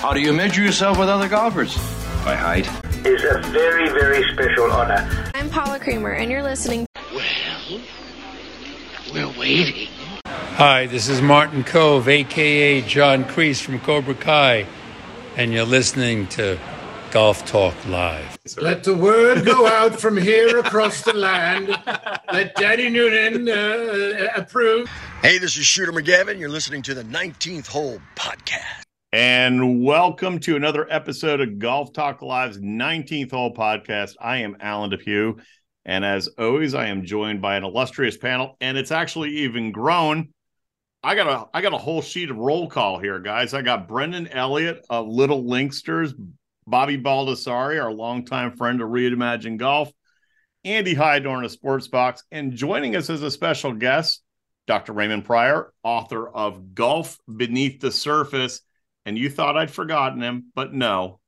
How do you measure yourself with other golfers? By height. Is a very, very special honor. I'm Paula Creamer, and you're listening. Well, we're waiting. Hi, this is Martin Kove, aka John Kreese from Cobra Kai, and you're listening to Golf Talk Live. Let the word go out from here across the land. Let Daddy Noonan uh, approve. Hey, this is Shooter McGavin. You're listening to the 19th Hole Podcast. And welcome to another episode of Golf Talk Live's 19th Hole Podcast. I am Alan Depew. And as always, I am joined by an illustrious panel, and it's actually even grown. I got a I got a whole sheet of roll call here, guys. I got Brendan Elliott of Little Linksters, Bobby Baldessari, our longtime friend of Reimagine Golf, Andy Hydorn of Sports Box, and joining us as a special guest, Dr. Raymond Prior, author of Golf Beneath the Surface. And you thought I'd forgotten him, but no,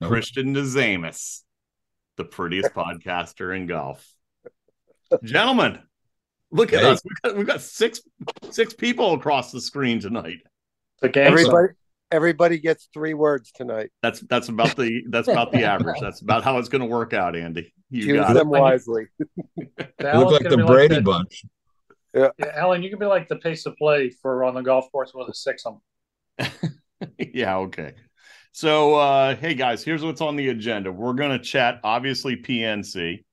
Nope. Christian Dezamis, the prettiest podcaster in golf. Gentlemen, look at Hey. us. We've got, we've got six six people across the screen tonight. Okay, Everybody, everybody gets three words tonight. That's that's about the that's about the average. That's about how it's going to work out, Andy. You Choose got them it. wisely. Look like the Brady Bunch. Yeah, Alan, you can be like the pace of play for on the golf course with a six on. yeah, okay. So, uh, hey guys, here's what's on the agenda. We're going to chat, obviously, PNC.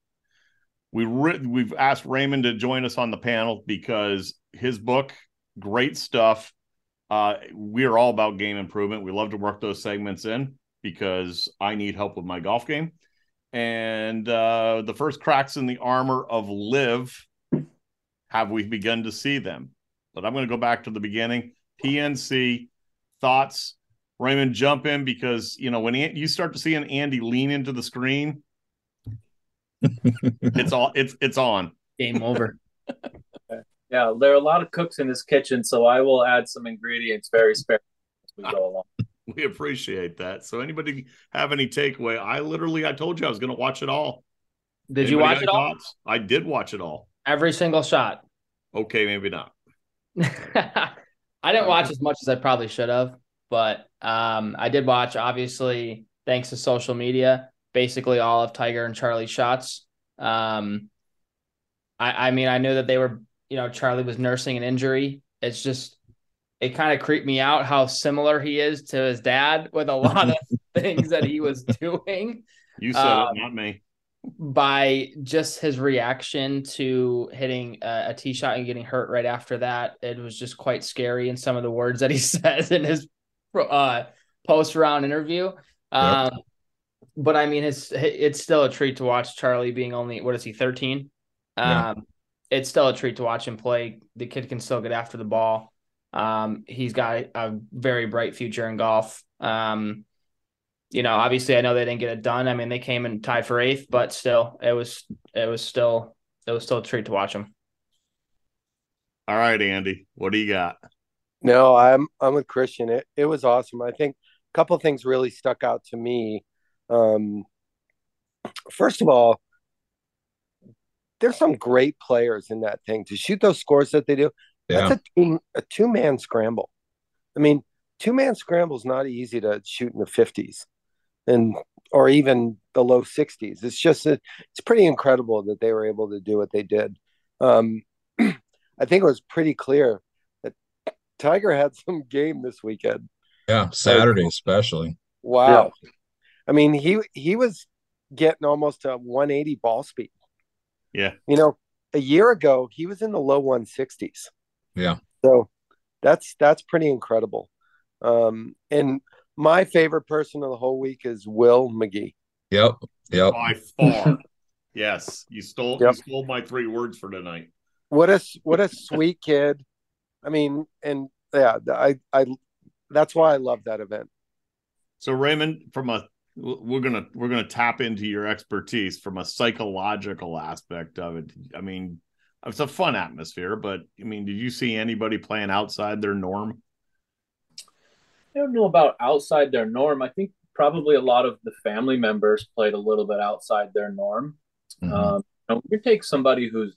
We re- we've asked Raymond to join us on the panel because his book, great stuff. Uh, we are all about game improvement. We love to work those segments in because I need help with my golf game. And uh, the first cracks in the armor of live have we begun to see them? But I'm going to go back to the beginning. PNC thoughts. Raymond, jump in because you know when An- you start to see an Andy lean into the screen, it's all it's it's on. Game over. Yeah, there are a lot of cooks in this kitchen, so I will add some ingredients very sparingly as we go along. We appreciate that. So anybody have any takeaway? I literally I told you I was going to watch it all. Did you watch got it all? I did watch it all. Every single shot. Okay, maybe not. I didn't watch as much as I probably should have, but um, I did watch. Obviously, thanks to social media, basically all of Tiger and Charlie's shots. Um, I, I mean, I knew that they were, you know, Charlie was nursing an injury. It's just, it kind of creeped me out how similar he is to his dad with a lot of things that he was doing You said Um, it, not me. by just his reaction to hitting a, a tee shot and getting hurt right after that. It was just quite scary. And some of the words that he says in his uh, post round interview. Um, But I mean, his it's still a treat to watch Charlie being only what is he thirteen? Yeah. Um, it's still a treat to watch him play. The kid can still get after the ball. Um, he's got a very bright future in golf. Um, you know, obviously, I know they didn't get it done. I mean, they came and tied for eighth, but still, it was it was still it was still a treat to watch him. All right, Andy, what do you got? No, I'm I'm with Christian. It it was awesome. I think a couple of things really stuck out to me. Um, first of all, there's some great players in that thing to shoot those scores that they do. Yeah. That's a team a two man scramble. I mean, two man scramble is not easy to shoot in the fifties, and or even the low sixties. It's just a, it's pretty incredible that they were able to do what they did. Um, I think it was pretty clear Tiger had some game this weekend. Yeah, Saturday especially. Wow. I mean, he he was getting almost a 180 ball speed. Yeah. You know, a year ago he was in the low 160s. Yeah. So that's that's pretty incredible. Um, and my favorite person of the whole week is Will McGee. Yep. Yep. By far. yes, you stole Yep. you stole my three words for tonight. What a what a sweet kid. I mean, and yeah, I I that's why I love that event. So Raymond, from a we're gonna we're gonna tap into your expertise from a psychological aspect of it. I mean, it's a fun atmosphere, but I mean, did you see anybody playing outside their norm? I don't know about outside their norm. I think probably a lot of the family members played a little bit outside their norm. Mhm. Um, you know, you take somebody who's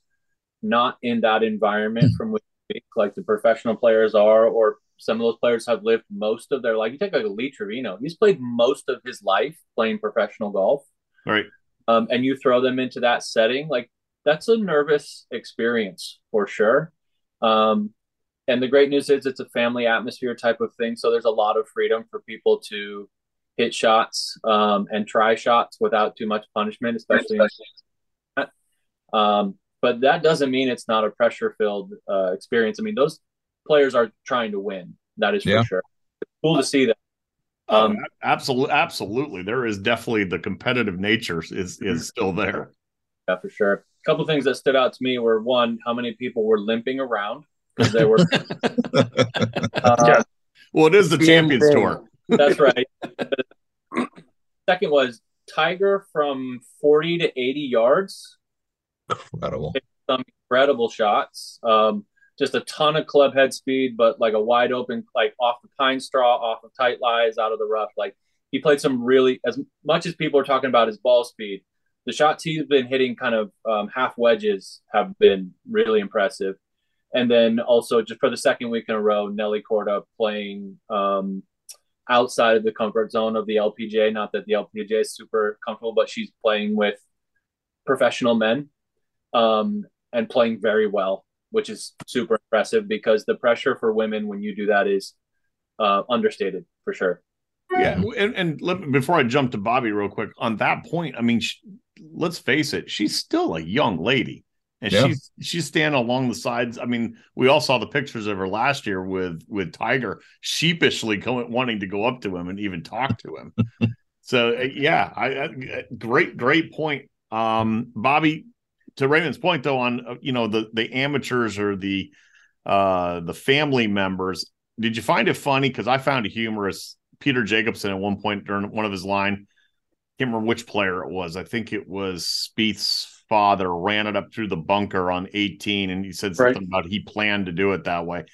not in that environment from which you speak, like the professional players are, or some of those players have lived most of their life. You take like a Lee Trevino, he's played most of his life playing professional golf. Right. Um, and you throw them into that setting, like that's a nervous experience for sure. Um, and the great news is it's a family atmosphere type of thing. So there's a lot of freedom for people to hit shots um, and try shots without too much punishment, especially. Um, but that doesn't mean it's not a pressure filled uh, experience. I mean, those players are trying to win. That is for Yeah. sure. It's cool to see that. Um, absolutely, absolutely. There is definitely the competitive nature is is still there. Yeah, for sure. A couple things that stood out to me were one, how many people were limping around because they were. uh, Well, it is the Champions Tour. That's right. Second was Tiger from 40 to 80 yards. Incredible. Some incredible shots. Um, just a ton of club head speed, but like a wide open, like off the pine straw, off of tight lies, out of the rough. Like he played some really, as much as people are talking about his ball speed, the shots he's been hitting kind of um, half wedges have been really impressive. And then also just for the second week in a row, Nelly Corda playing um, outside of the comfort zone of the LPGA. Not that the LPGA is super comfortable, but she's playing with professional men um, and playing very well, which is super impressive because the pressure for women when you do that is uh, understated for sure. Yeah, and and let, before I jump to Bobby real quick on that point, I mean, sh let's face it, she's still a young lady, and Yeah. she's she's standing along the sides. I mean, we all saw the pictures of her last year with with Tiger sheepishly going, wanting to go up to him and even talk to him. so uh, yeah, I, I great great point, um, Bobby. To Raymond's point though, on uh, you know the the amateurs or the uh the family members, did you find it funny? Because I found it humorous. Peter Jacobsen at one point during one of his line, can't remember which player it was. I think it was Spieth's father ran it up through the bunker on 18, and he said something Right. about he planned to do it that way.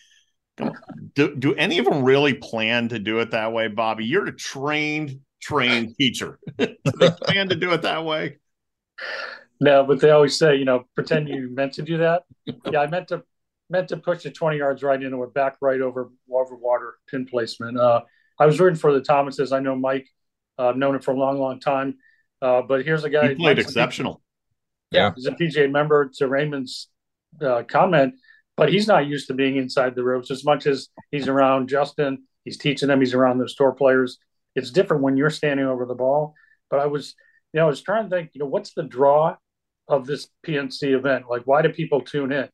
Do, do any of them really plan to do it that way, Bobby? You're a trained, trained teacher. do they plan to do it that way? No, but they always say, you know, pretend you meant to do that. Yeah, I meant to meant to push it 20 yards right into it, back right over over water pin placement. Uh, I was rooting for the Thomases. I know Mike. Uh, I've known him for a long, long time. Uh, but here's a guy. He played Mike's a- exceptional. Yeah. He's a PGA member. To Raymond's uh, comment, but he's not used to being inside the ropes as much as he's around Justin. He's teaching them. He's around those tour players. It's different when you're standing over the ball. But I was, you know, I was trying to think, you know, what's the draw of this PNC event? Like, why do people tune in?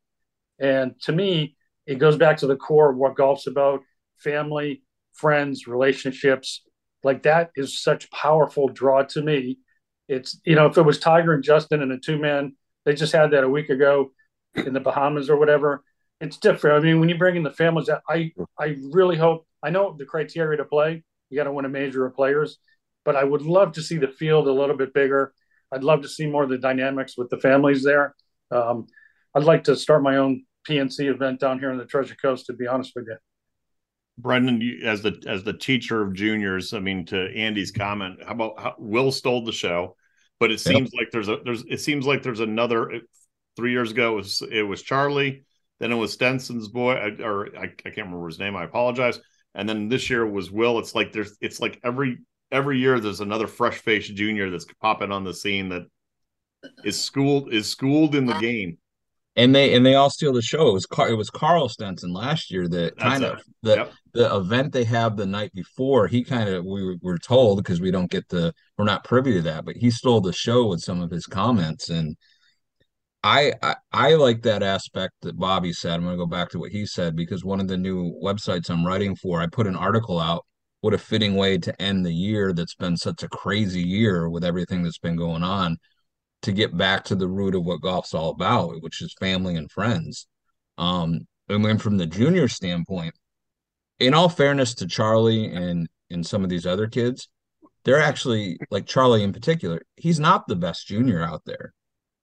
And to me, it goes back to the core of what golf's about: family, friends, relationships. Like that is such powerful draw to me. It's you know, if it was Tiger and Justin and a two man, they just had that a week ago in the Bahamas or whatever. It's different. I mean, when you bring in the families, I I really hope I know the criteria to play. You got to win a major of players, but I would love to see the field a little bit bigger. I'd love to see more of the dynamics with the families there. Um, I'd like to start my own PNC event down here on the Treasure Coast. To be honest with you. Brendan, you, as the as the teacher of juniors, I mean, to Andy's comment, how about how, Will stole the show, but it Yep. seems like there's a there's it seems like there's another. Three years ago, it was it was Charlie, then it was Stenson's boy, or I, I can't remember his name. I apologize. And then this year was Will. It's like there's it's like every every year there's another fresh faced junior that's popping on the scene that is schooled is schooled in the game. and they and they all steal the show. It was Car- it was Karl Stenson last year that That's kind it. of the Yep. the event they have the night before. He kind of we were, were told because we don't get the we're not privy to that, but he stole the show with some of his comments and. I, I I like that aspect that Bobby said. I'm going to go back to what he said because one of the new websites I'm writing for, I put an article out. What a fitting way to end the year that's been such a crazy year with everything that's been going on to get back to the root of what golf's all about, which is family and friends. Um, and then from the junior standpoint, in all fairness to Charlie and and some of these other kids, they're actually like Charlie in particular, he's not the best junior out there.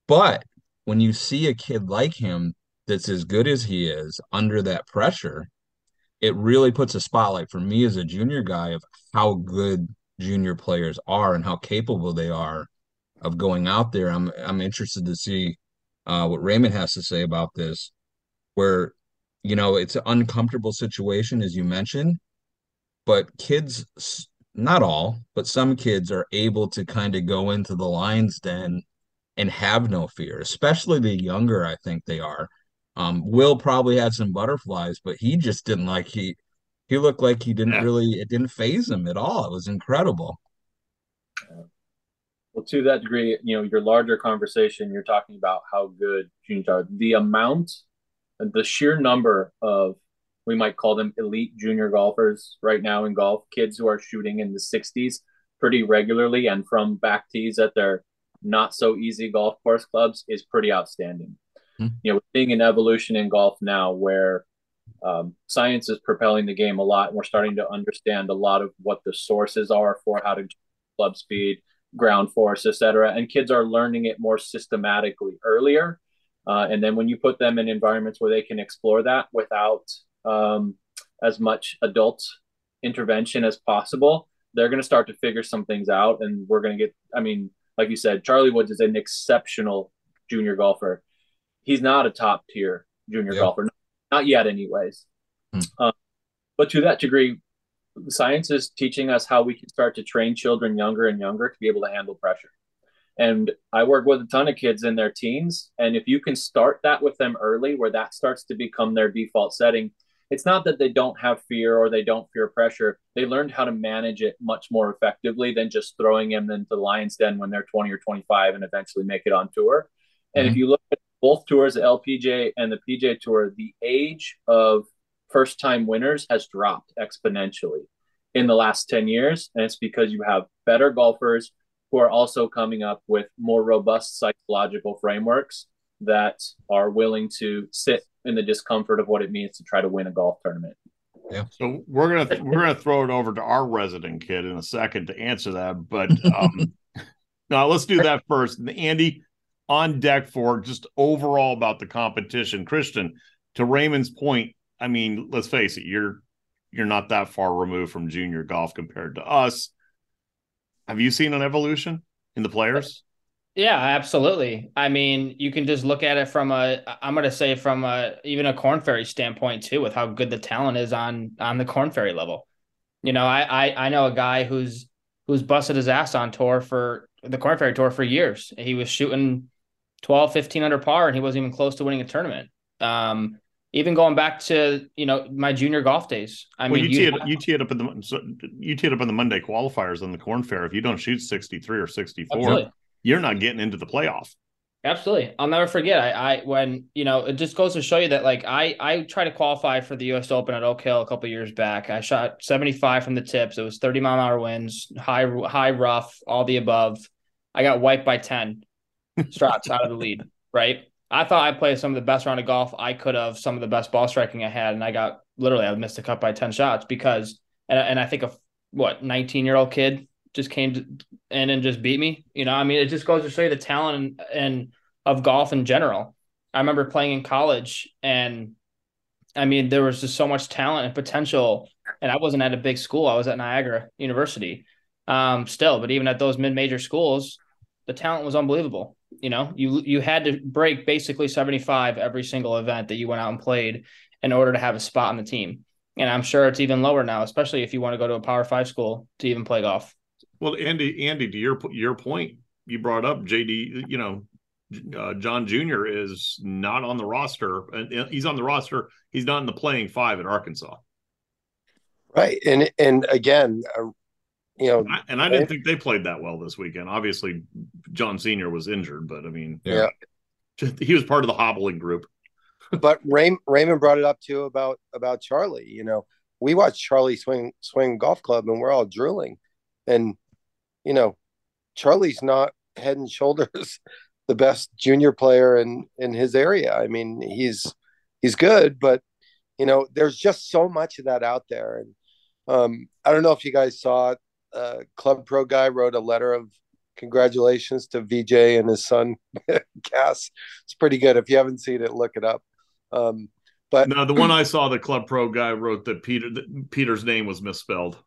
But when you see a kid like him that's as good as he is under that pressure, it really puts a spotlight for me as a junior guy of how good junior players are and how capable they are of going out there. I'm I'm interested to see uh, what Raymond has to say about this, where you know, it's an uncomfortable situation, as you mentioned, but kids, not all, but some kids are able to kind of go into the lion's den and have no fear, especially the younger I think they are. Um, Will probably had some butterflies, but he just didn't like he he looked like he didn't Yeah. really it didn't phase him at all. It was incredible. Well, to that degree, you know, your larger conversation, you're talking about how good juniors are. The amount, the sheer number of, we might call them elite junior golfers right now in golf, kids who are shooting in the 60s pretty regularly and from back tees at their not so easy golf course clubs is pretty outstanding. Hmm. You know, seeing an evolution in golf now where um, science is propelling the game a lot, and we're starting to understand a lot of what the sources are for how to club speed, ground force, etc. And kids are learning it more systematically earlier. Uh, and then when you put them in environments where they can explore that without um, as much adult intervention as possible, they're going to start to figure some things out. And we're going to get, I mean, like you said, Charlie Woods is an exceptional junior golfer. He's not a top tier junior Yeah. golfer, not yet, anyways. Hmm. Um, but to that degree, science is teaching us how we can start to train children younger and younger to be able to handle pressure. And I work with a ton of kids in their teens. And if you can start that with them early, where that starts to become their default setting, it's not that they don't have fear or they don't fear pressure. They learned how to manage it much more effectively than just throwing them into the lion's den when they're 20 or 25 and eventually make it on tour. And if you look at both tours, the LPGA and the PGA Tour, the age of first time winners has dropped exponentially in the last 10 years. And it's because you have better golfers who are also coming up with more robust psychological frameworks that are willing to sit in the discomfort of what it means to try to win a golf tournament. So we're gonna we're gonna throw it over to our resident kid in a second to answer that, but um, no, let's do that first. Andy, on deck for just overall about the competition. Christian, to Raymond's point, I mean, let's face it, you're you're not that far removed from junior golf compared to us. Have you seen an evolution in the players? Yeah, absolutely. I mean, you can just look at it from a I'm going to say from a even a Corn Ferry standpoint too with how good the talent is on on the Corn Ferry level. You know, I I, I know a guy who's who's busted his ass on tour for the Corn Ferry tour for years. He was shooting 12, 15 under par and he wasn't even close to winning a tournament. Um even going back to, you know, my junior golf days. I well, mean, you tee, you'd it, you tee it up in the you tee it up in the Monday qualifiers on the Corn Ferry. If you don't shoot sixty three or sixty four, you're not getting into the playoff. Absolutely. I'll never forget. I, I when you know, it just goes to show you that like I I tried to qualify for the US Open at Oak Hill a couple years back. I shot 75 from the tips. It was 30 mile an hour winds, high high rough, all the above. I got wiped by 10 shots out of the lead, right? I thought I played some of the best round of golf I could have, some of the best ball striking I had, and I got literally I missed a cut by 10 shots because and and I think a what 19 year old kid just came in and just beat me. You know, I mean, it just goes to show you the talent and, and of golf in general. I remember playing in college, and I mean, there was just so much talent and potential. And I wasn't at a big school; I was at Niagara University, um, still. But even at those mid-major schools, the talent was unbelievable. You know, you you had to break basically seventy-five every single event that you went out and played in order to have a spot on the team. And I'm sure it's even lower now, especially if you want to go to a Power Five school to even play golf. Well, Andy, Andy, to your your point, you brought up JD. You know, uh, John Junior is not on the roster, and and he's on the roster. He's not in the playing five at Arkansas, Right. And and again, uh, you know, I- and I didn't think they played that well this weekend. Obviously, John Senior was injured, but I mean, Yeah. he was part of the hobbling group. but Ray, Raymond brought it up too about about Charlie. You know, we watched Charlie swing swing golf club, and we're all drooling. And you know, Charlie's not head and shoulders the best junior player in in his area. I mean, he's he's good, but you know, there's just so much of that out there. And um, I don't know if you guys saw it. Uh, Club Pro guy wrote a letter of congratulations to Vijay and his son Cass. It's pretty good. If you haven't seen it, look it up. Um, but No, the one I saw, the Club Pro guy wrote that Peter that Peter's name was misspelled.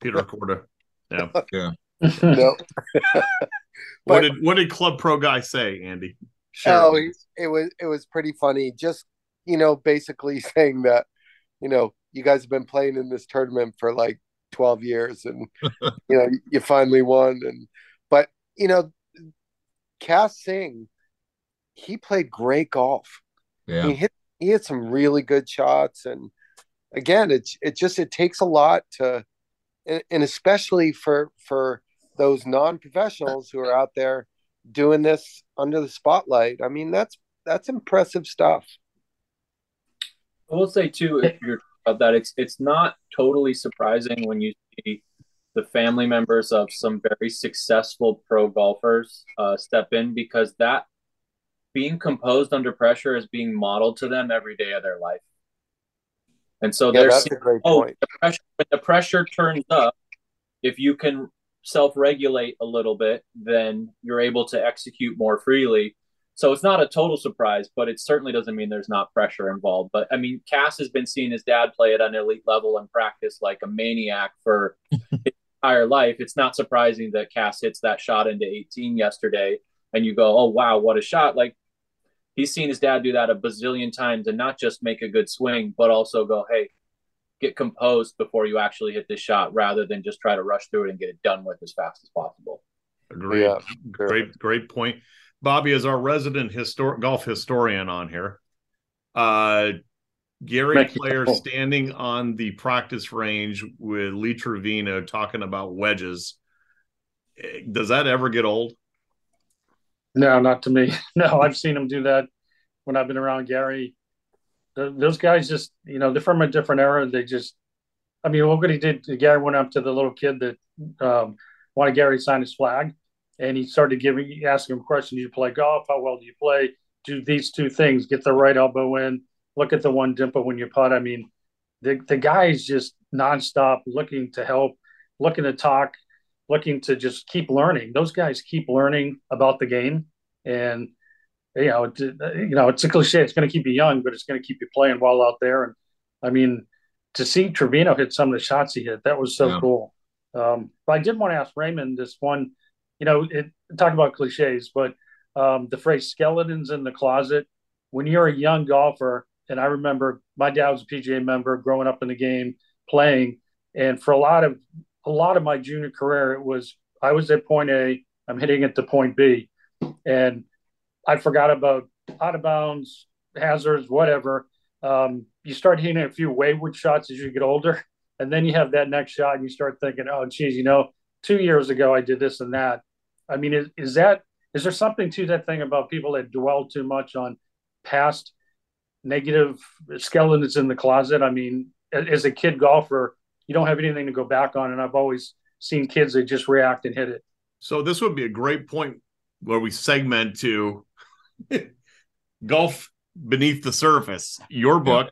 Peter Corda. Yeah. Yeah. no, What did what did Club Pro guy say, Andy? Share oh, it. it, it was it was pretty funny. Just you know, basically saying that, you know, you guys have been playing in this tournament for like 12 years and, you know, you finally won. And, but, you know, Cass Singh, he played great golf. Yeah. He hit, he hit some really good shots. And again, it's, it just, it takes a lot to, and, and especially for, for those non-professionals who are out there doing this under the spotlight. I mean, that's, that's impressive stuff. I will say too, if you're about that, it's it's not totally surprising when you see the family members of some very successful pro golfers uh, step in because that being composed under pressure is being modeled to them every day of their life. And so Yeah, they're seeing, a great oh, point. the pressure, when the pressure turns up, if you can self-regulate a little bit, then you're able to execute more freely. So it's not a total surprise, but it certainly doesn't mean there's not pressure involved. But I mean, Cass has been seeing his dad play at an elite level and practice like a maniac for his entire life. It's not surprising that Cass hits that shot into 18 yesterday, and you go, "Oh wow, what a shot!" Like he's seen his dad do that a bazillion times, and not just make a good swing, but also go, "Hey, get composed before you actually hit this shot, rather than just try to rush through it and get it done with as fast as possible." Agreed. Yeah, Great, great point. Bobby is our resident histor- golf historian on here. Uh, Gary you. Player standing on the practice range with Lee Trevino talking about wedges. Eh, Does that ever get old? No, not to me. No, I've seen him do that when I've been around Gary. Th those guys just, you know, they're from a different era. They just, I mean, look what he did. Gary went up to the little kid that um, wanted Gary to sign his flag, and he started giving, asking him questions. Do you play golf? How well do you play? Do these two things. Get the right elbow in. Look at the one dimple when you putt. I mean, the the guy is just nonstop looking to help, looking to talk, looking to just keep learning. Those guys keep learning about the game, and you know, it, you know, it's a cliche. It's going to keep you young, but it's going to keep you playing well out there. And I mean, to see Trevino hit some of the shots he hit, that was so Yeah. cool. Um, but I did want to ask Raymond this one. You know, it, talk about cliches, but um, the phrase "skeletons in the closet." When you're a young golfer, and I remember my dad was a PGA member growing up in the game, playing, and for a lot of a lot of my junior career, it was I was at point A, I'm hitting it to point B, and I forgot about out of bounds, hazards, whatever. Um, you start hitting a few wayward shots as you get older, and then you have that next shot, and you start thinking, "Oh, geez, you know, two years ago I did this and that." I mean, is, is that is there something to that thing about people that dwell too much on past negative skeletons in the closet? I mean, as a kid golfer, you don't have anything to go back on, and I've always seen kids that just react and hit it. So this would be a great point where we segment to golf beneath the surface. Your book,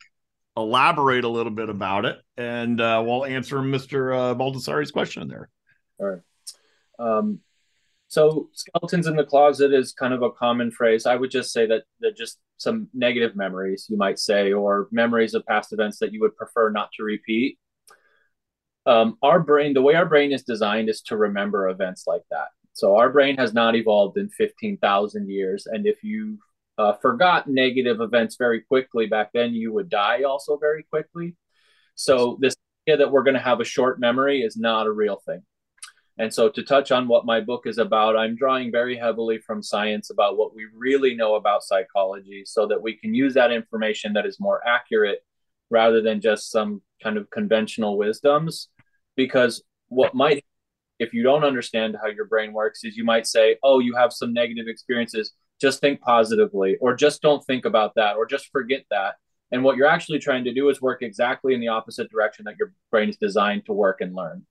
elaborate a little bit about it, and uh, we'll answer Mr. Uh, Baldessari's question there. All right. Um, so skeletons in the closet is kind of a common phrase. I would just say that they're just some negative memories, you might say, or memories of past events that you would prefer not to repeat. Um, our brain, the way our brain is designed, is to remember events like that. So our brain has not evolved in 15,000 years. And if you uh, forgot negative events very quickly back then, you would die also very quickly. So this idea that we're going to have a short memory is not a real thing. And so, to touch on what my book is about, I'm drawing very heavily from science about what we really know about psychology so that we can use that information that is more accurate rather than just some kind of conventional wisdoms. Because what might, if you don't understand how your brain works, is you might say, oh, you have some negative experiences, just think positively, or just don't think about that, or just forget that. And what you're actually trying to do is work exactly in the opposite direction that your brain is designed to work and learn.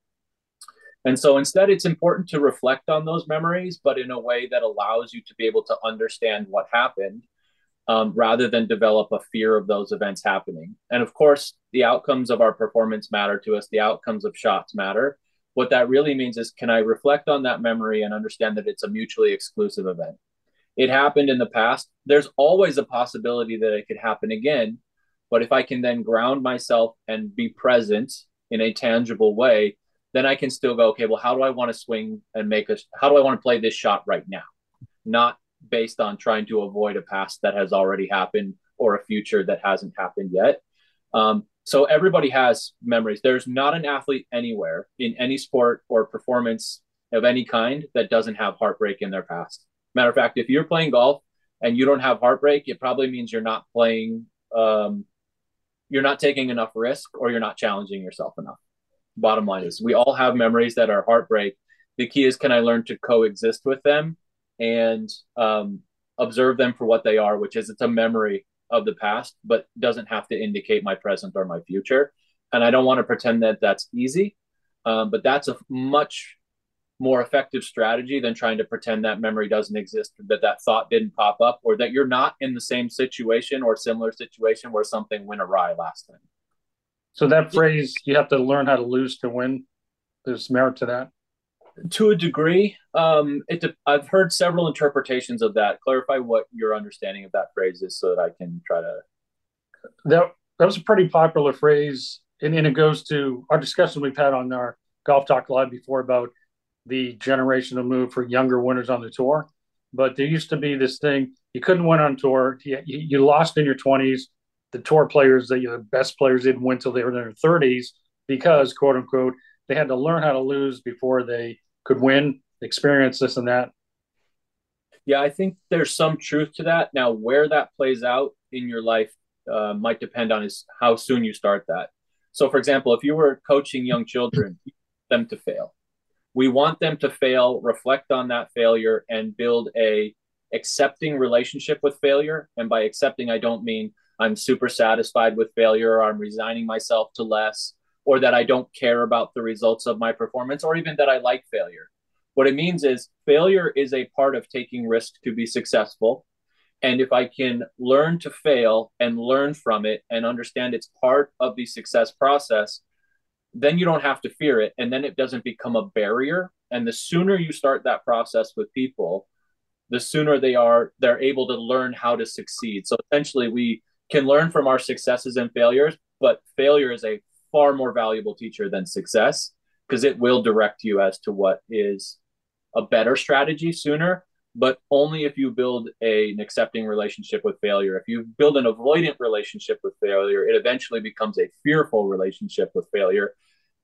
And so instead, it's important to reflect on those memories, but in a way that allows you to be able to understand what happened um, rather than develop a fear of those events happening. And of course, the outcomes of our performance matter to us, the outcomes of shots matter. What that really means is can I reflect on that memory and understand that it's a mutually exclusive event? It happened in the past. There's always a possibility that it could happen again. But if I can then ground myself and be present in a tangible way, then I can still go, okay, well, how do I want to swing and make a, how do I want to play this shot right now? Not based on trying to avoid a past that has already happened or a future that hasn't happened yet. Um, so everybody has memories. There's not an athlete anywhere in any sport or performance of any kind that doesn't have heartbreak in their past. Matter of fact, if you're playing golf and you don't have heartbreak, it probably means you're not playing, um, you're not taking enough risk or you're not challenging yourself enough. Bottom line is, we all have memories that are heartbreak. The key is, can I learn to coexist with them and um, observe them for what they are, which is it's a memory of the past, but doesn't have to indicate my present or my future. And I don't want to pretend that that's easy, um, but that's a much more effective strategy than trying to pretend that memory doesn't exist, that that thought didn't pop up, or that you're not in the same situation or similar situation where something went awry last time. So that phrase, you have to learn how to lose to win. There's merit to that. To a degree, um, it. I've heard several interpretations of that. Clarify what your understanding of that phrase is, so that I can try to. That that was a pretty popular phrase, and, and it goes to our discussion we've had on our golf talk live before about the generational move for younger winners on the tour. But there used to be this thing you couldn't win on tour. You, you lost in your 20s. The tour players, the, the best players, didn't win until they were in their 30s because, quote unquote, they had to learn how to lose before they could win, experience this and that. Yeah, I think there's some truth to that. Now, where that plays out in your life uh, might depend on is how soon you start that. So, for example, if you were coaching young children, them to fail we want them to fail reflect on that failure and build a accepting relationship with failure and by accepting i don't mean i'm super satisfied with failure or i'm resigning myself to less or that i don't care about the results of my performance or even that i like failure. What it means is failure is a part of taking risk to be successful. And if i can learn to fail and learn from it and understand it's part of the success process then you don't have to fear it and then it doesn't become a barrier. And the sooner you start that process with people the sooner they are they're able to learn how to succeed. So essentially we can learn from our successes and failures but failure is a far more valuable teacher than success because it will direct you as to what is a better strategy sooner but only if you build a, an accepting relationship with failure. If you build an avoidant relationship with failure, it eventually becomes a fearful relationship with failure.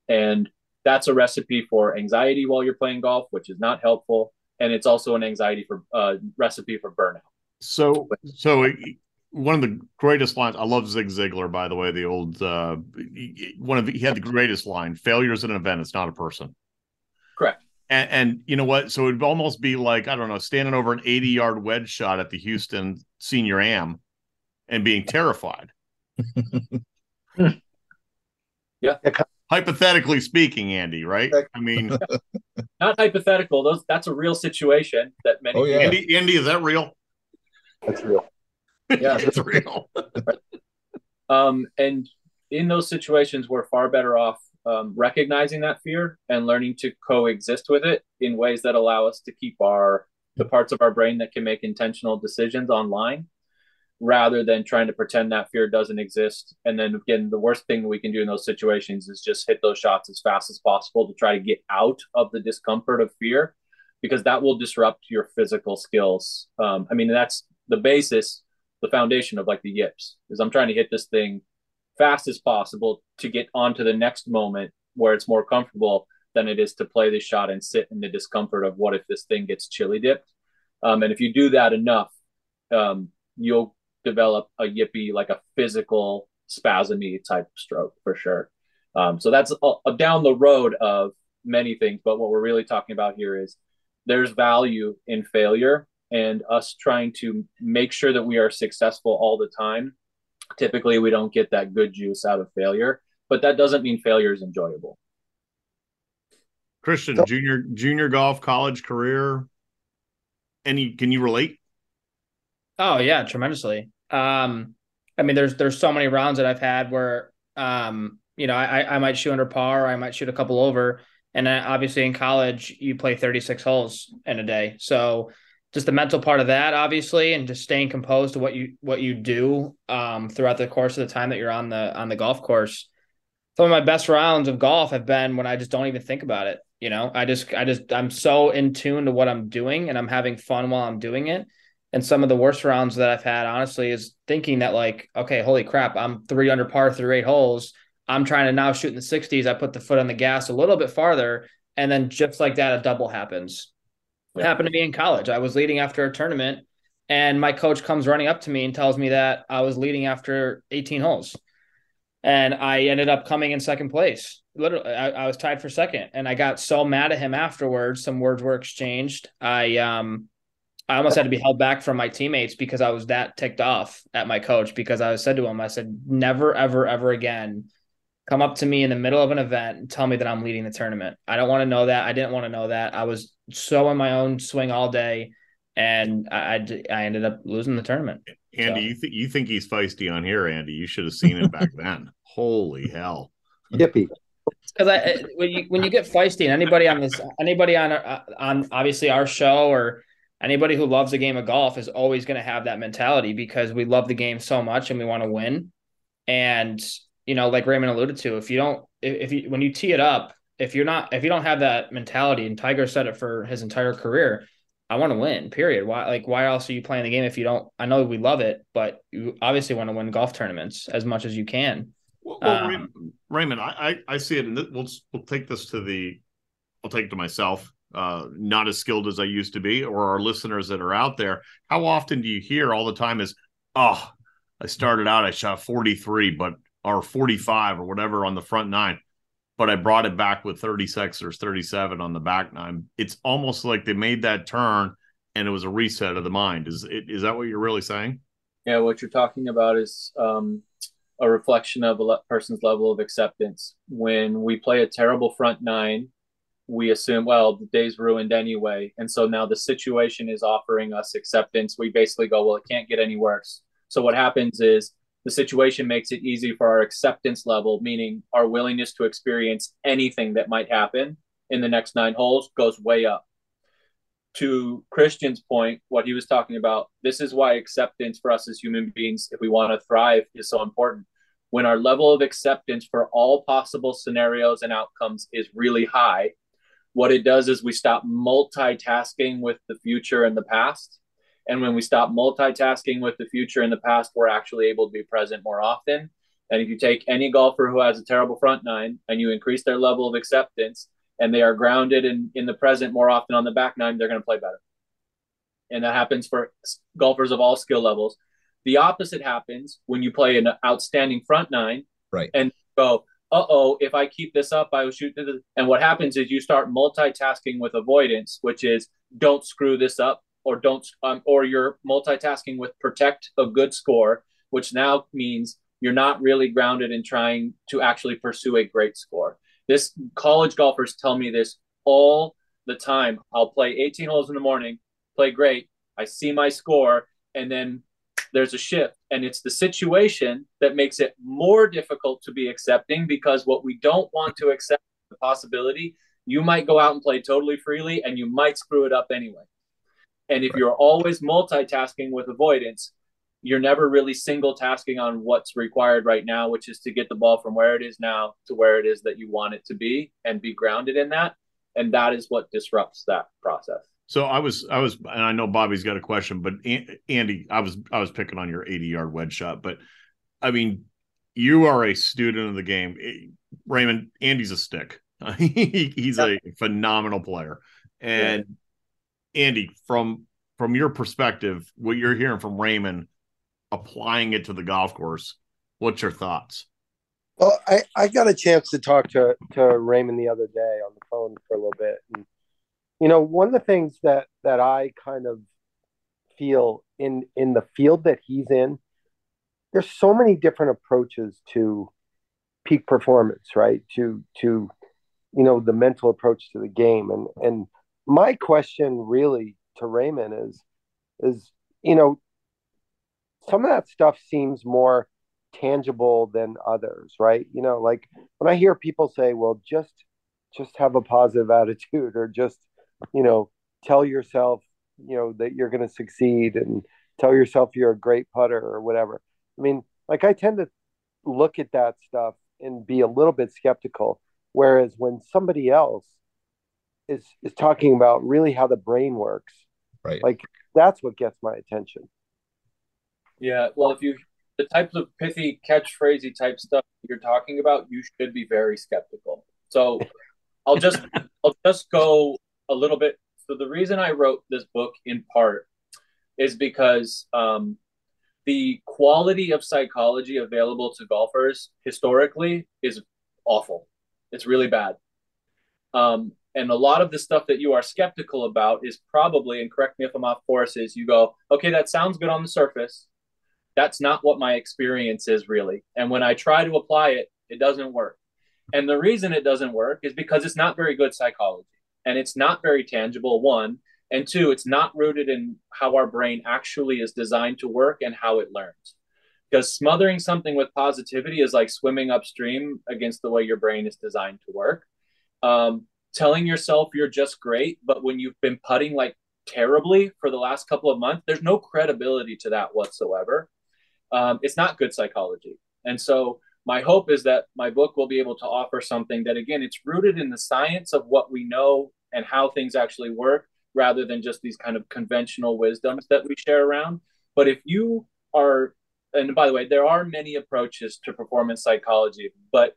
And that's a recipe for anxiety while you're playing golf, which is not helpful. And it's also an anxiety for uh, recipe for burnout. So, so one of the greatest lines. I love Zig Ziglar, by the way. The old uh, one of the, he had the greatest line: "Failure is an event; it's not a person." Correct. And, and, you know what? So it'd almost be like I don't know, standing over an 80 yard wedge shot at the Houston Senior Am and being terrified. yeah. Hypothetically speaking, Andy, right? I mean, not hypothetical. Those that's a real situation that many. Oh yeah, Andy, Andy, is that real? That's real. Yeah, it's real. um, and in those situations, we're far better off um, recognizing that fear and learning to coexist with it in ways that allow us to keep our the parts of our brain that can make intentional decisions online rather than trying to pretend that fear doesn't exist. And then again the worst thing we can do in those situations is just hit those shots as fast as possible to try to get out of the discomfort of fear because that will disrupt your physical skills. Um, i mean that's the basis the foundation of like the yips is i'm trying to hit this thing fast as possible to get onto the next moment where it's more comfortable than it is to play the shot and sit in the discomfort of what if this thing gets chili dipped. Um, and if you do that enough, um, you'll develop a yippy, like a physical spasmy type stroke for sure. Um, so that's a, a down the road of many things. But what we're really talking about here is there's value in failure and us trying to make sure that we are successful all the time typically we don't get that good juice out of failure but that doesn't mean failure is enjoyable. Christian junior junior golf college career any can you relate? Oh yeah tremendously. Um i mean there's there's so many rounds that i've had where um you know i i might shoot under par or i might shoot a couple over and then obviously in college you play 36 holes in a day. So just the mental part of that, obviously, and just staying composed to what you what you do um, throughout the course of the time that you're on the on the golf course. Some of my best rounds of golf have been when I just don't even think about it. You know, I just I just I'm so in tune to what I'm doing and I'm having fun while I'm doing it. And some of the worst rounds that I've had, honestly, is thinking that like, okay, holy crap, I'm three under par through eight holes. I'm trying to now shoot in the 60s. I put the foot on the gas a little bit farther, and then just like that, a double happens. It happened to me in college. I was leading after a tournament, and my coach comes running up to me and tells me that I was leading after 18 holes and I ended up coming in second place. Literally, I, I, was tied for second, and I got so mad at him afterwards. Some words were exchanged. I um, I almost had to be held back from my teammates because I was that ticked off at my coach because I said to him, I said, never, ever, ever again come up to me in the middle of an event and tell me that I'm leading the tournament. I don't want to know that. I didn't want to know that. I was so in my own swing all day, and I I, I ended up losing the tournament. Andy, so. you think you think he's feisty on here, Andy? You should have seen him back then. Holy hell! Yippee! Because I when you when you get feisty, and anybody on this, anybody on uh, on obviously our show or anybody who loves the game of golf is always going to have that mentality because we love the game so much and we want to win. And you know, like Raymond alluded to, if you don't, if, you when you tee it up, if you're not, if you don't have that mentality, and Tiger said it for his entire career, I want to win. Period. Why like why else are you playing the game if you don't? I know we love it, but you obviously want to win golf tournaments as much as you can. Well, well um, Raymond, I, I see it, and we'll we'll take this to the, I'll take it to myself. Uh, not as skilled as I used to be, or our listeners that are out there. How often do you hear all the time is, oh, I started out, I shot 43, but or 45 or whatever on the front nine but I brought it back with 36 or 37 on the back nine. It's almost like they made that turn and it was a reset of the mind. Is is that what you're really saying? Yeah, what you're talking about is um, a reflection of a person's level of acceptance. When we play a terrible front nine, we assume, well, the day's ruined anyway. And so now the situation is offering us acceptance. We basically go, well, it can't get any worse. So what happens is the situation makes it easy for our acceptance level, meaning our willingness to experience anything that might happen in the next nine holes goes way up. To Christian's point, what he was talking about, this is why acceptance for us as human beings, if we want to thrive, is so important. When our level of acceptance for all possible scenarios and outcomes is really high, what it does is we stop multitasking with the future and the past and when we stop multitasking with the future and the past, we're actually able to be present more often. And if you take any golfer who has a terrible front nine and you increase their level of acceptance and they are grounded in, in the present more often on the back nine, they're going to play better. And that happens for golfers of all skill levels. The opposite happens when you play an outstanding front nine. Right. And go, uh oh, if I keep this up, I will shoot. And what happens is you start multitasking with avoidance, which is don't screw this up or don't um, or you're multitasking with protect a good score which now means you're not really grounded in trying to actually pursue a great score. This college golfers tell me this all the time. I'll play 18 holes in the morning play great i see my score and then there's a shift. And it's the situation that makes it more difficult to be accepting because what we don't want to accept the possibility you might go out and play totally freely and you might screw it up anyway and if right. you're always multitasking with avoidance, you're never really single tasking on what's required right now, which is to get the ball from where it is now to where it is that you want it to be and be grounded in that. And that is what disrupts that process. So I was, I was, and I know Bobby's got a question, but Andy, I was, I was picking on your 80 yard wedge shot, but I mean, you are a student of the game. Eh, Raymond, Andy's a stick. he's a phenomenal player. And Andy, from from your perspective, what you're hearing from Raymond, applying it to the golf course, what's your thoughts? Well, I, I got a chance to talk to, to Raymond the other day on the phone for a little bit. And, you know, one of the things that, that I kind of feel in, in the field that he's in, there's so many different approaches to peak performance, right? To, to, you know, the mental approach to the game. And, and my question really to Raymond is is you know some of that stuff seems more tangible than others right? You know like when i hear people say well just just have a positive attitude or just you know tell yourself you know that you're going to succeed and tell yourself you're a great putter or whatever. I mean like i tend to look at that stuff and be a little bit skeptical. Whereas when somebody else is is talking about really how the brain works right like that's what gets my attention. Yeah, well, if you the types of pithy catchphrasey type stuff you're talking about, you should be very skeptical. So I'll just I'll just go a little bit. So the reason I wrote this book in part is because um, the quality of psychology available to golfers historically is awful. It's really bad. Um, and a lot of the stuff that you are skeptical about is probably, and correct me if I'm off course, is you go, okay, that sounds good on the surface. That's not what my experience is really. And when I try to apply it, it doesn't work. And the reason it doesn't work is because it's not very good psychology and it's not very tangible, one. And two, it's not rooted in how our brain actually is designed to work and how it learns. Because smothering something with positivity is like swimming upstream against the way your brain is designed to work. Um, telling yourself you're just great, but when you've been putting like terribly for the last couple of months, there's no credibility to that whatsoever. Um, it's not good psychology. And so my hope is that my book will be able to offer something that again it's rooted in the science of what we know and how things actually work rather than just these kind of conventional wisdoms that we share around but if you are and by the way there are many approaches to performance psychology but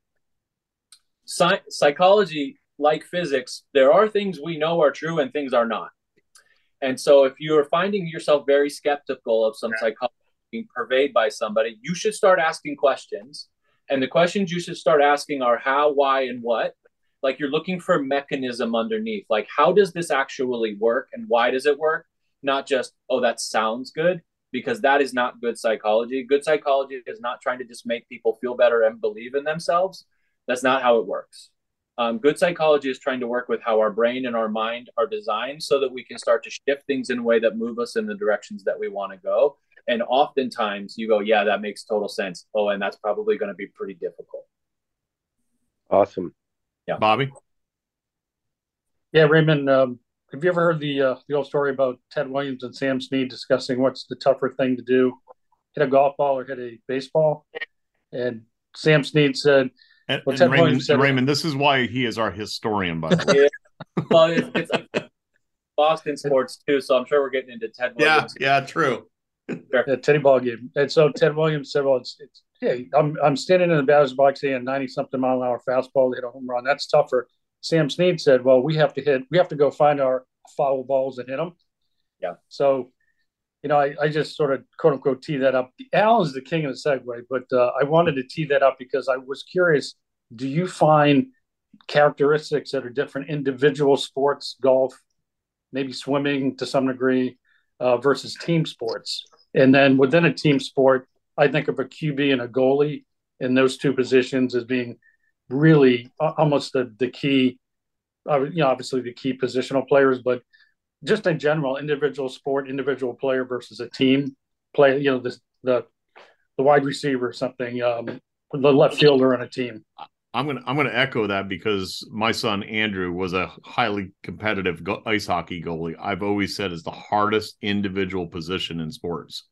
psychology like physics there are things we know are true and things are not and so if you're finding yourself very skeptical of some psychology being purveyed by somebody you should start asking questions and the questions you should start asking are how, why, and what. Like you're looking for mechanism underneath. Like, how does this actually work and why does it work? Not just, oh, that sounds good, because that is not good psychology. Good psychology is not trying to just make people feel better and believe in themselves. That's not how it works. Um, good psychology is trying to work with how our brain and our mind are designed so that we can start to shift things in a way that move us in the directions that we want to go and oftentimes you go, yeah, that makes total sense. Oh, and that's probably going to be pretty difficult. Awesome. Yeah. Bobby? Yeah, Raymond, um, have you ever heard the uh, the old story about Ted Williams and Sam Snead discussing what's the tougher thing to do, hit a golf ball or hit a baseball? And Sam Snead said, and, well, and Raymond, Raymond, this is why he is our historian, by the way. Yeah. Well, it's, it's Boston sports too, so I'm sure we're getting into Ted Williams. Yeah, yeah, true yeah, Teddy ball game. And so Ted Williams said, "Well, it's, it's yeah, I'm I'm standing in the batter's box saying 90 something mile an hour fastball to hit a home run. That's tougher." Sam Snead said, "Well, we have to hit. We have to go find our foul balls and hit them." Yeah. So, you know, I, I just sort of quote unquote tee that up. Al is the king of the segue, but uh, I wanted to tee that up because I was curious. Do you find characteristics that are different individual sports, golf, maybe swimming to some degree, uh, versus team sports? And then within a team sport, I think of a QB and a goalie in those two positions as being really almost the, the key, uh, you know, obviously the key positional players, but just in general, individual sport, individual player versus a team play, you know, the, the, the wide receiver, something, um, the left fielder on a team. I'm gonna I'm gonna echo that because my son Andrew was a highly competitive go- ice hockey goalie. I've always said is the hardest individual position in sports.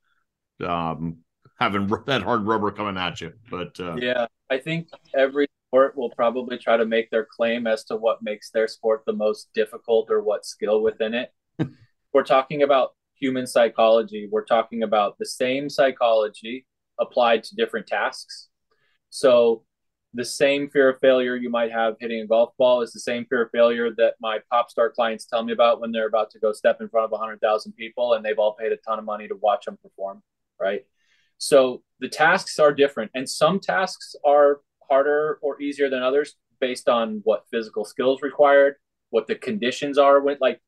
Um, having that hard rubber coming at you, but uh, yeah, I think every sport will probably try to make their claim as to what makes their sport the most difficult or what skill within it. We're talking about human psychology. We're talking about the same psychology applied to different tasks. So the same fear of failure you might have hitting a golf ball is the same fear of failure that my pop star clients tell me about when they're about to go step in front of 100,000 people and they've all paid a ton of money to watch them perform, right? So the tasks are different, and some tasks are harder or easier than others based on what physical skills required, what the conditions are. When like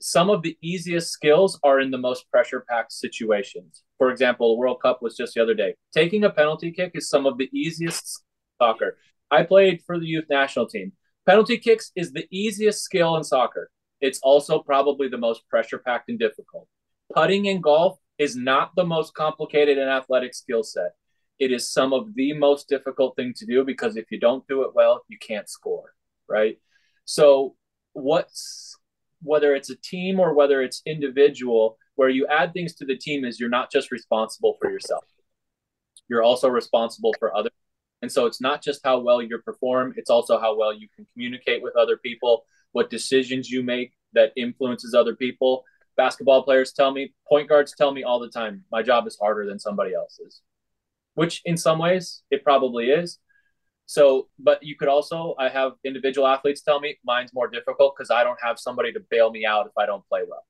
some of the easiest skills are in the most pressure packed situations. For example, the World Cup was just the other day. Taking a penalty kick is some of the easiest soccer. I played for the youth national team. Penalty kicks is the easiest skill in soccer. It's also probably the most pressure packed and difficult. Putting in golf is not the most complicated and athletic skill set. It is some of the most difficult thing to do because if you don't do it well, you can't score, right? So, what's whether it's a team or whether it's individual, where you add things to the team is you're not just responsible for yourself. You're also responsible for others and so it's not just how well you perform, it's also how well you can communicate with other people, what decisions you make that influences other people. basketball players tell me, point guards tell me all the time, my job is harder than somebody else's, which in some ways it probably is. So, but you could also, I have individual athletes tell me mine's more difficult because I don't have somebody to bail me out if I don't play well.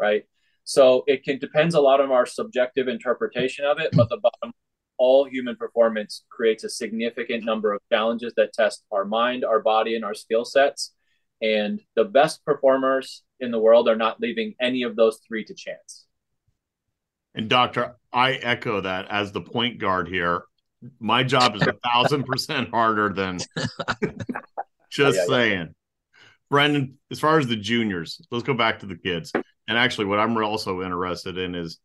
Right. So it can depends a lot on our subjective interpretation of it, but the bottom all human performance creates a significant number of challenges that test our mind, our body, and our skill sets. And the best performers in the world are not leaving any of those three to chance. And doctor, I echo that as the point guard here. My job is a thousand percent harder than just yeah, yeah. saying. Brendan, as far as the juniors, let's go back to the kids. And actually, what I'm also interested in is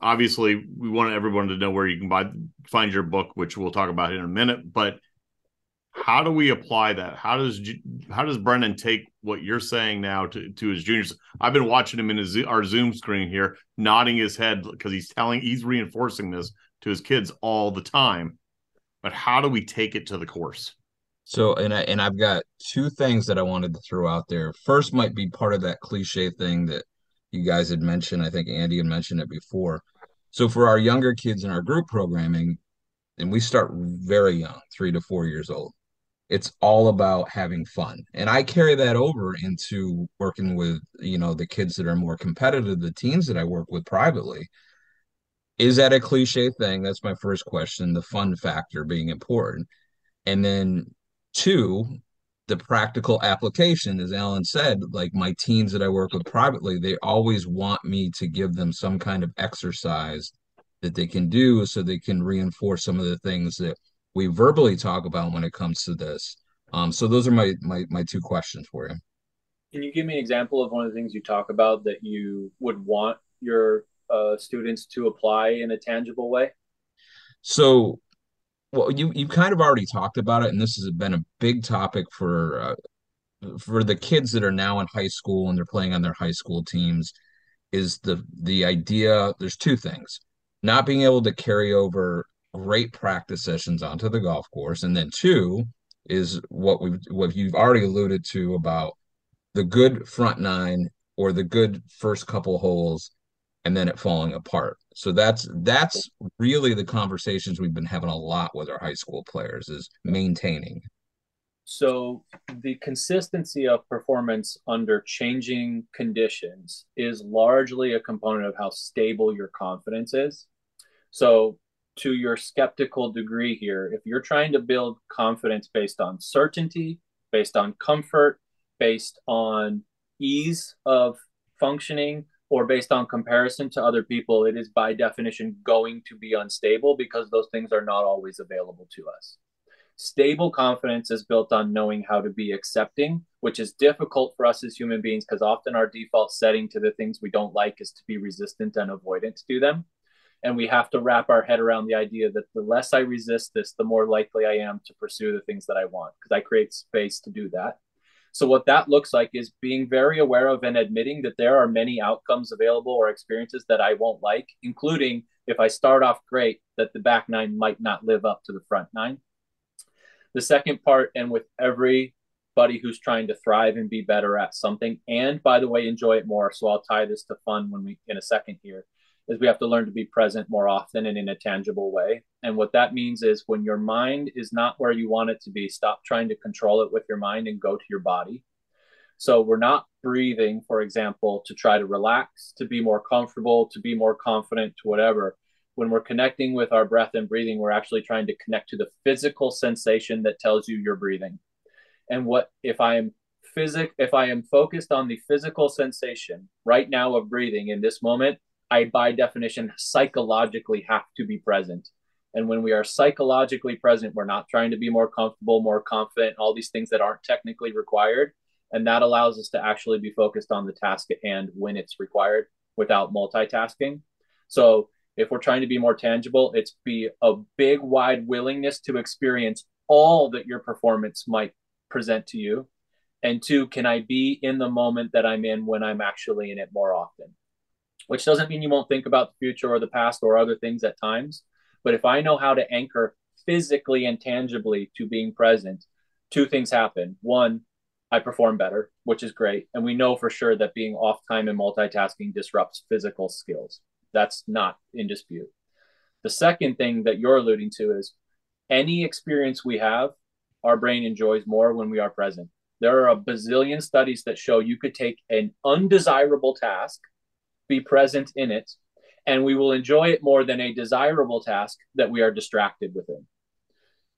obviously we want everyone to know where you can buy find your book, which we'll talk about in a minute. But how do we apply that? How does how does Brendan take what you're saying now to, to his juniors? I've been watching him in his our Zoom screen here, nodding his head because he's telling he's reinforcing this to his kids all the time. But how do we take it to the course? So, and I and I've got two things that I wanted to throw out there. First, might be part of that cliche thing that you guys had mentioned. I think Andy had mentioned it before. So, for our younger kids in our group programming, and we start very young, three to four years old it's all about having fun and i carry that over into working with you know the kids that are more competitive the teens that i work with privately is that a cliche thing that's my first question the fun factor being important and then two the practical application as alan said like my teens that i work with privately they always want me to give them some kind of exercise that they can do so they can reinforce some of the things that we verbally talk about when it comes to this. Um, so those are my, my my two questions for you. Can you give me an example of one of the things you talk about that you would want your uh, students to apply in a tangible way? So, well, you you kind of already talked about it, and this has been a big topic for uh, for the kids that are now in high school and they're playing on their high school teams. Is the the idea? There's two things: not being able to carry over great practice sessions onto the golf course, and then two is what we've what you've already alluded to about the good front nine or the good first couple holes and then it falling apart. So that's that's really the conversations we've been having a lot with our high school players is maintaining. So the consistency of performance under changing conditions is largely a component of how stable your confidence is. So to your skeptical degree here, if you're trying to build confidence based on certainty, based on comfort, based on ease of functioning, or based on comparison to other people, it is by definition going to be unstable because those things are not always available to us. Stable confidence is built on knowing how to be accepting, which is difficult for us as human beings because often our default setting to the things we don't like is to be resistant and avoidant to them and we have to wrap our head around the idea that the less I resist this, the more likely I am to pursue the things that I want because I create space to do that. So, what that looks like is being very aware of and admitting that there are many outcomes available or experiences that I won't like, including if I start off great, that the back nine might not live up to the front nine. The second part, and with everybody who's trying to thrive and be better at something, and by the way, enjoy it more. So, I'll tie this to fun when we in a second here is we have to learn to be present more often and in a tangible way. And what that means is when your mind is not where you want it to be, stop trying to control it with your mind and go to your body. So we're not breathing, for example, to try to relax, to be more comfortable, to be more confident, to whatever. When we're connecting with our breath and breathing, we're actually trying to connect to the physical sensation that tells you you're breathing. And what if I am physic if I am focused on the physical sensation right now of breathing in this moment, I, by definition, psychologically have to be present. And when we are psychologically present, we're not trying to be more comfortable, more confident, all these things that aren't technically required. And that allows us to actually be focused on the task at hand when it's required without multitasking. So if we're trying to be more tangible, it's be a big, wide willingness to experience all that your performance might present to you. And two, can I be in the moment that I'm in when I'm actually in it more often? Which doesn't mean you won't think about the future or the past or other things at times. But if I know how to anchor physically and tangibly to being present, two things happen. One, I perform better, which is great. And we know for sure that being off time and multitasking disrupts physical skills. That's not in dispute. The second thing that you're alluding to is any experience we have, our brain enjoys more when we are present. There are a bazillion studies that show you could take an undesirable task, be present in it, and we will enjoy it more than a desirable task that we are distracted within.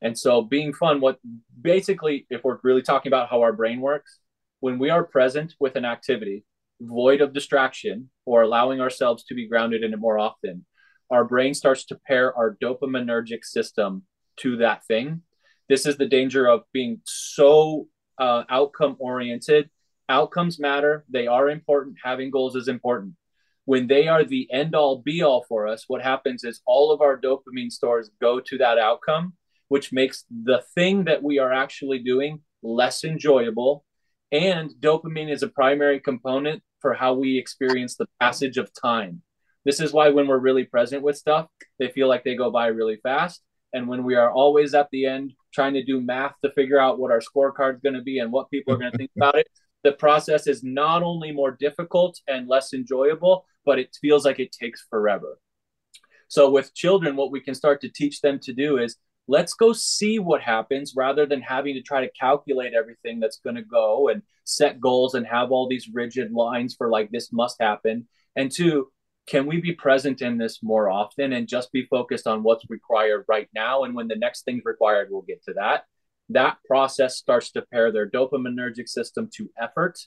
And so, being fun, what basically, if we're really talking about how our brain works, when we are present with an activity, void of distraction, or allowing ourselves to be grounded in it more often, our brain starts to pair our dopaminergic system to that thing. This is the danger of being so uh, outcome oriented. Outcomes matter, they are important. Having goals is important. When they are the end all be all for us, what happens is all of our dopamine stores go to that outcome which makes the thing that we are actually doing less enjoyable. And dopamine is a primary component for how we experience the passage of time. This is why when we're really present with stuff, they feel like they go by really fast. And when we are always at the end trying to do math to figure out what our scorecard is going to be and what people are going to think about it, the process is not only more difficult and less enjoyable, but it feels like it takes forever. So, with children, what we can start to teach them to do is let's go see what happens rather than having to try to calculate everything that's going to go and set goals and have all these rigid lines for like this must happen and two can we be present in this more often and just be focused on what's required right now and when the next thing's required we'll get to that that process starts to pair their dopaminergic system to effort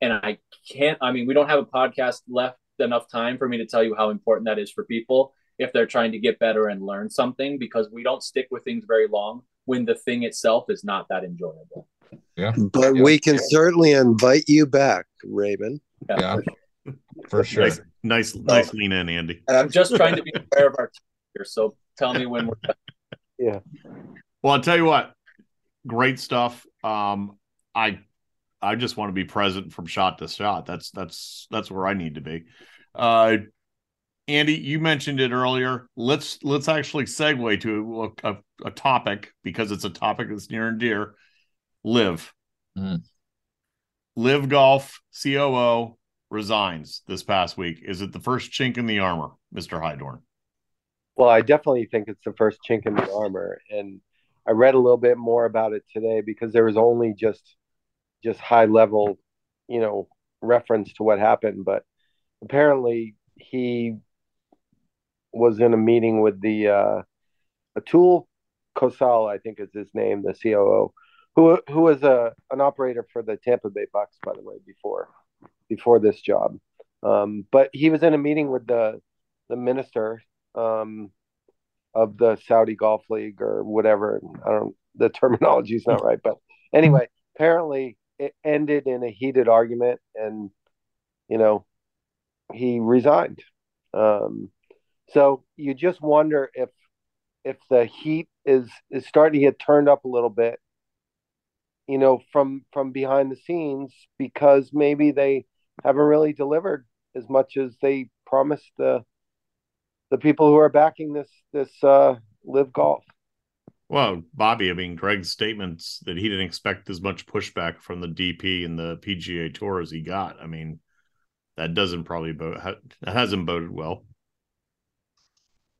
and i can't i mean we don't have a podcast left enough time for me to tell you how important that is for people if they're trying to get better and learn something because we don't stick with things very long when the thing itself is not that enjoyable. Yeah. But yeah. we can certainly invite you back, Raymond. Yeah. yeah. For sure. Nice, nice, nice lean in, Andy. And I'm just trying to be aware of our time here. So tell me when we're done. Yeah. Well, I'll tell you what, great stuff. Um, I I just want to be present from shot to shot. That's that's that's where I need to be. Uh Andy, you mentioned it earlier. Let's let's actually segue to a, a, a topic because it's a topic that's near and dear. LIV, mm. LIV Golf COO resigns this past week. Is it the first chink in the armor, Mister Hydorn? Well, I definitely think it's the first chink in the armor, and I read a little bit more about it today because there was only just just high level, you know, reference to what happened, but apparently he was in a meeting with the uh, Atul Khosla, I think is his name, the COO, who who was a an operator for the Tampa Bay Bucs, by the way, before before this job. Um, but he was in a meeting with the the minister um, of the Saudi Golf League or whatever. I don't the terminology is not right, but anyway, apparently it ended in a heated argument, and you know he resigned. Um, so you just wonder if if the heat is is starting to get turned up a little bit, you know, from from behind the scenes because maybe they haven't really delivered as much as they promised the the people who are backing this this uh LIV golf. Well, Bobby, I mean, Greg's statements that he didn't expect as much pushback from the DP and the PGA Tour as he got. I mean, that doesn't probably bode, that hasn't boded well.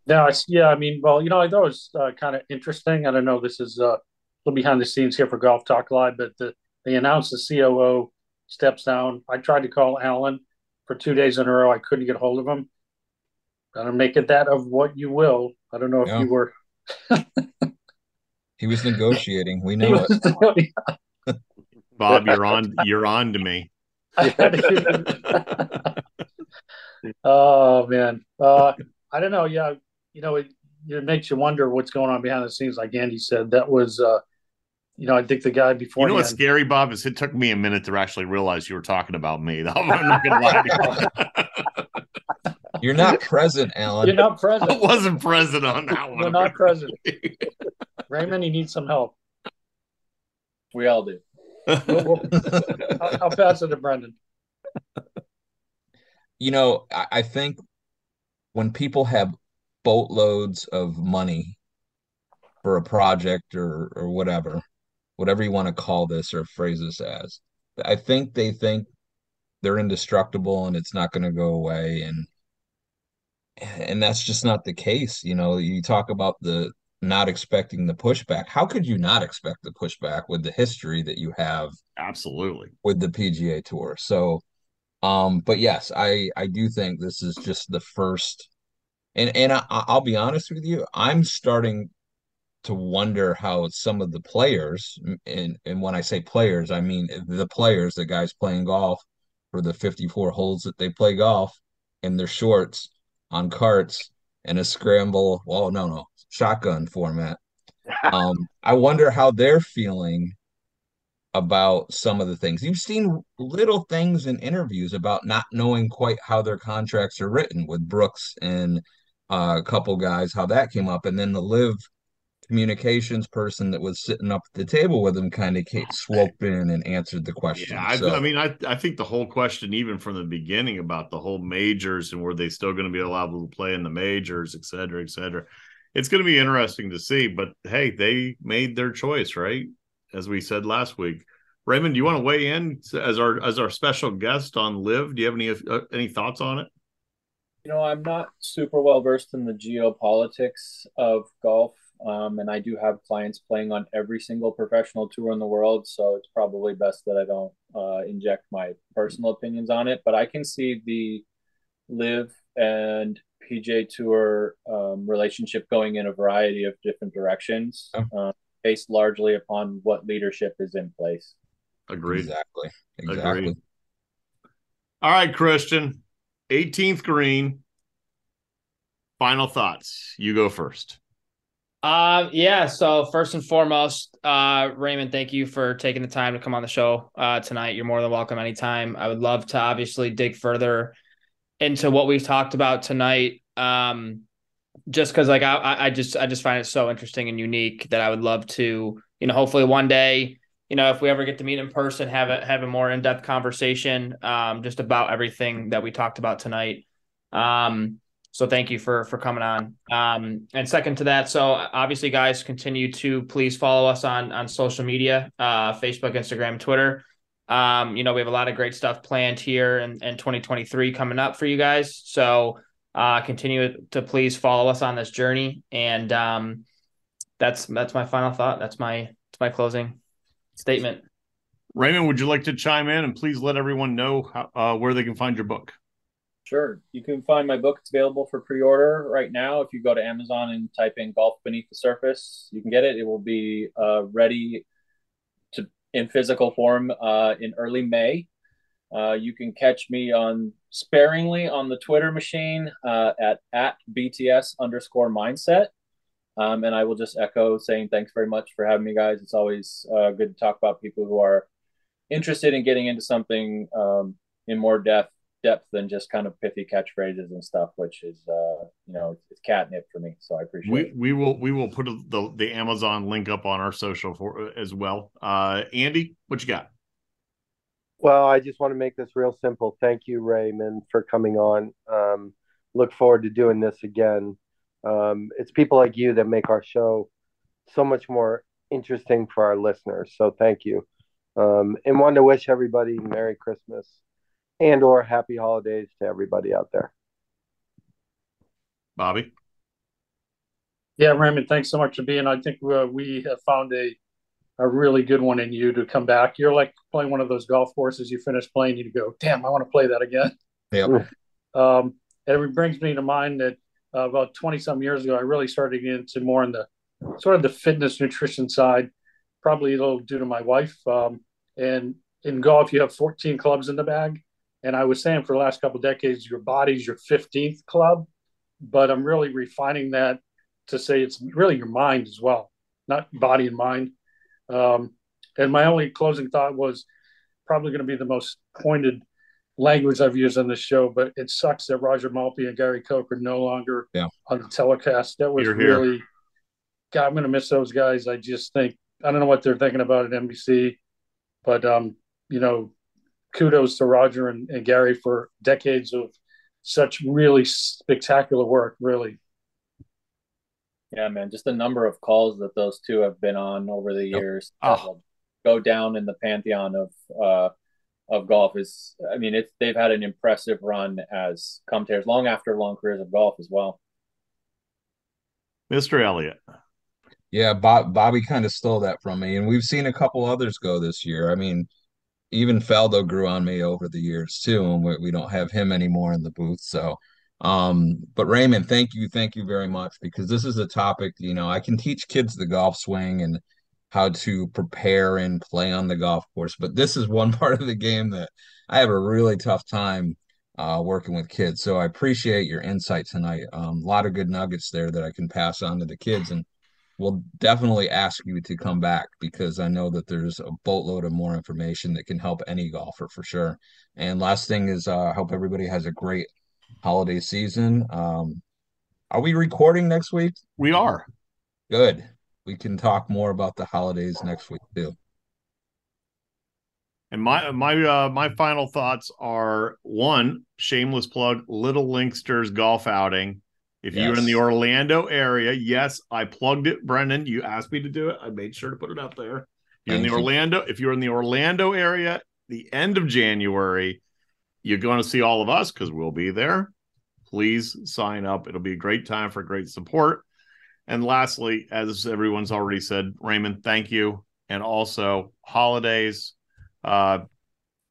Yeah, yeah. I mean, well, you know, I thought it was uh, kind of interesting. I don't know. This is uh, a little behind the scenes here for Golf Talk Live, but the, they announced the COO steps down. I tried to call Alan for two days in a row. I couldn't get hold of him. Gonna make it that of what you will. I don't know if yeah. you were. he was negotiating. We know it. Bob, you're on. You're on to me. oh man, uh, I don't know. Yeah, you know, it, it makes you wonder what's going on behind the scenes. Like Andy said, that was, uh, you know, I think the guy before. You know what's scary, Bob? Is it took me a minute to actually realize you were talking about me. I'm not gonna lie to you. You're not present, Alan. You're not present. I wasn't present on that one. You're not present. Raymond, you need some help. We all do. We'll, we'll, I'll, I'll pass it to Brendan. You know, I, I think when people have boatloads of money for a project or or whatever whatever you want to call this or phrase this as. I think they think they're indestructible and it's not going to go away and and that's just not the case. You know, you talk about the not expecting the pushback. How could you not expect the pushback with the history that you have? Absolutely. With the PGA Tour. So um but yes, I I do think this is just the first and and I, I'll be honest with you, I'm starting to wonder how some of the players and and when I say players, I mean the players, the guys playing golf for the 54 holes that they play golf in their shorts on carts in a scramble. Well, no, no, shotgun format. Um, I wonder how they're feeling about some of the things. You've seen little things in interviews about not knowing quite how their contracts are written with Brooks and uh, a couple guys, how that came up, and then the LIV communications person that was sitting up at the table with him kind of swooped in and answered the question. Yeah, I, so, I mean, I, I think the whole question, even from the beginning, about the whole majors and were they still going to be allowed to play in the majors, et cetera, et cetera. It's going to be interesting to see. But hey, they made their choice, right? As we said last week. Raymond, do you want to weigh in as our as our special guest on LIV? Do you have any uh, any thoughts on it? You know, I'm not super well versed in the geopolitics of golf um, and I do have clients playing on every single professional tour in the world. So it's probably best that I don't uh, inject my personal opinions on it. But I can see the LIV and PGA Tour um, relationship going in a variety of different directions, uh, based largely upon what leadership is in place. Agreed. Exactly. Exactly. Agreed. All right, Christian. 18th green. Final thoughts. You go first. Uh, yeah. So first and foremost, uh, Raymond, thank you for taking the time to come on the show uh, tonight. You're more than welcome anytime. I would love to obviously dig further into what we've talked about tonight. Um, just because like I, I just I just find it so interesting and unique that I would love to, you know, hopefully one day, you know, if we ever get to meet in person, have a have a more in depth conversation, um, just about everything that we talked about tonight. Um, so thank you for for coming on. Um, and second to that, so obviously, guys, continue to please follow us on on social media, uh, Facebook, Instagram, Twitter. Um, you know, we have a lot of great stuff planned here in, in 2023 coming up for you guys. So uh, continue to please follow us on this journey. And um, that's that's my final thought. That's my that's my closing statement. Raymond, would you like to chime in and please let everyone know how, uh, where they can find your book? Sure. You can find my book. It's available for pre order right now. If you go to Amazon and type in Golf Beneath the Surface, you can get it. It will be uh, ready to in physical form uh, in early May. Uh, you can catch me on sparingly on the Twitter machine uh, at at BTS underscore mindset. Um, and I will just echo saying thanks very much for having me, guys. It's always uh, good to talk about people who are interested in getting into something um, in more depth depth than just kind of pithy catchphrases and stuff, which is uh, you know it's catnip for me. So I appreciate we, it. We will we will put the the Amazon link up on our social for as well. Uh, Andy, what you got? Well, I just want to make this real simple. Thank you, Raymond, for coming on. Um, look forward to doing this again. Um, it's people like you that make our show so much more interesting for our listeners. So thank you. Um, and want to wish everybody Merry Christmas and or happy holidays to everybody out there. Bobby. Yeah, Raymond, thanks so much for being. I think uh, we have found a a really good one in you to come back. You're like playing one of those golf courses. You finish playing, you go, "Damn, I want to play that again." Yeah. um, and it brings me to mind that uh, about twenty some years ago, I really started getting into more in the sort of the fitness nutrition side. Probably a little due to my wife. Um, and in golf, you have 14 clubs in the bag and I was saying for the last couple decades, your body's your 15th club, but I'm really refining that to say it's really your mind as well, not body and mind. Um, and my only closing thought was probably going to be the most pointed language I've used on this show, but it sucks that Roger Maltbie and Gary Koch are no longer yeah. on the telecast. That was You're really, here. God, I'm going to miss those guys. I just think, I don't know what they're thinking about at NBC, but, um, you know, kudos to Roger and, and Gary for decades of such really spectacular work. Really. Yeah, man, just the number of calls that those two have been on over the years Oh. go down in the pantheon of uh, of golf is. I mean, it's they've had an impressive run as commentators long after long careers of golf as well. Mr. Elliott. Yeah, Bob, Bobby kind of stole that from me, and we've seen a couple others go this year. I mean, even Faldo grew on me over the years too, and we, we don't have him anymore in the booth. So, um, but Raymond, thank you, thank you very much because this is a topic. You know, I can teach kids the golf swing and how to prepare and play on the golf course, but this is one part of the game that I have a really tough time uh, working with kids. So I appreciate your insight tonight. Um, a lot of good nuggets there that I can pass on to the kids and we'll definitely ask you to come back because I know that there's a boatload of more information that can help any golfer for sure. And last thing is, uh, I hope everybody has a great holiday season. Um, are we recording next week? We are. Good. We can talk more about the holidays next week too. And my my uh, my final thoughts are one shameless plug Little Linksters golf outing. If you're in the Orlando area, yes, I plugged it, Brendan. You asked me to do it. I made sure to put it up there. If you're in the you. Orlando, if you're in the Orlando area, the end of January, you're going to see all of us because we'll be there. Please sign up. It'll be a great time for great support. And lastly, as everyone's already said, Raymond, thank you. And also holidays. Uh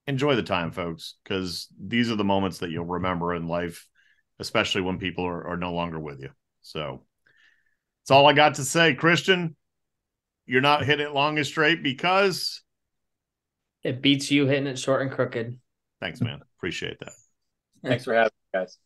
enjoy the time, folks, because these are the moments that you'll remember in life, especially when people are, are no longer with you. So that's all I got to say. Christian, you're not hitting it long and straight because It beats you hitting it short and crooked. thanks, man. Appreciate that. Thanks for having me, guys.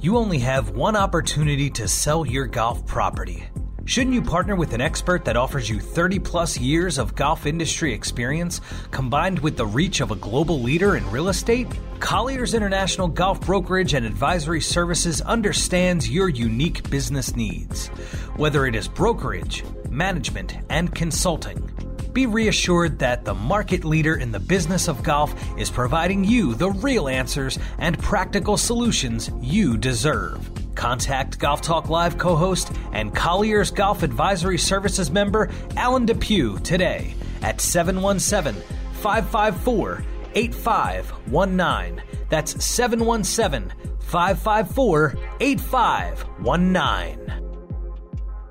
You only have one opportunity to sell your golf property. Shouldn't you partner with an expert that offers you 30 plus years of golf industry experience combined with the reach of a global leader in real estate? Colliers International Golf Brokerage and Advisory Services understands your unique business needs. Whether it is brokerage, management, and consulting, be reassured that the market leader in the business of golf is providing you the real answers and practical solutions you deserve. Contact Golf Talk Live co host and Colliers Golf Advisory Services member Alan Depew today at 717 554 8519. That's 717 554 8519.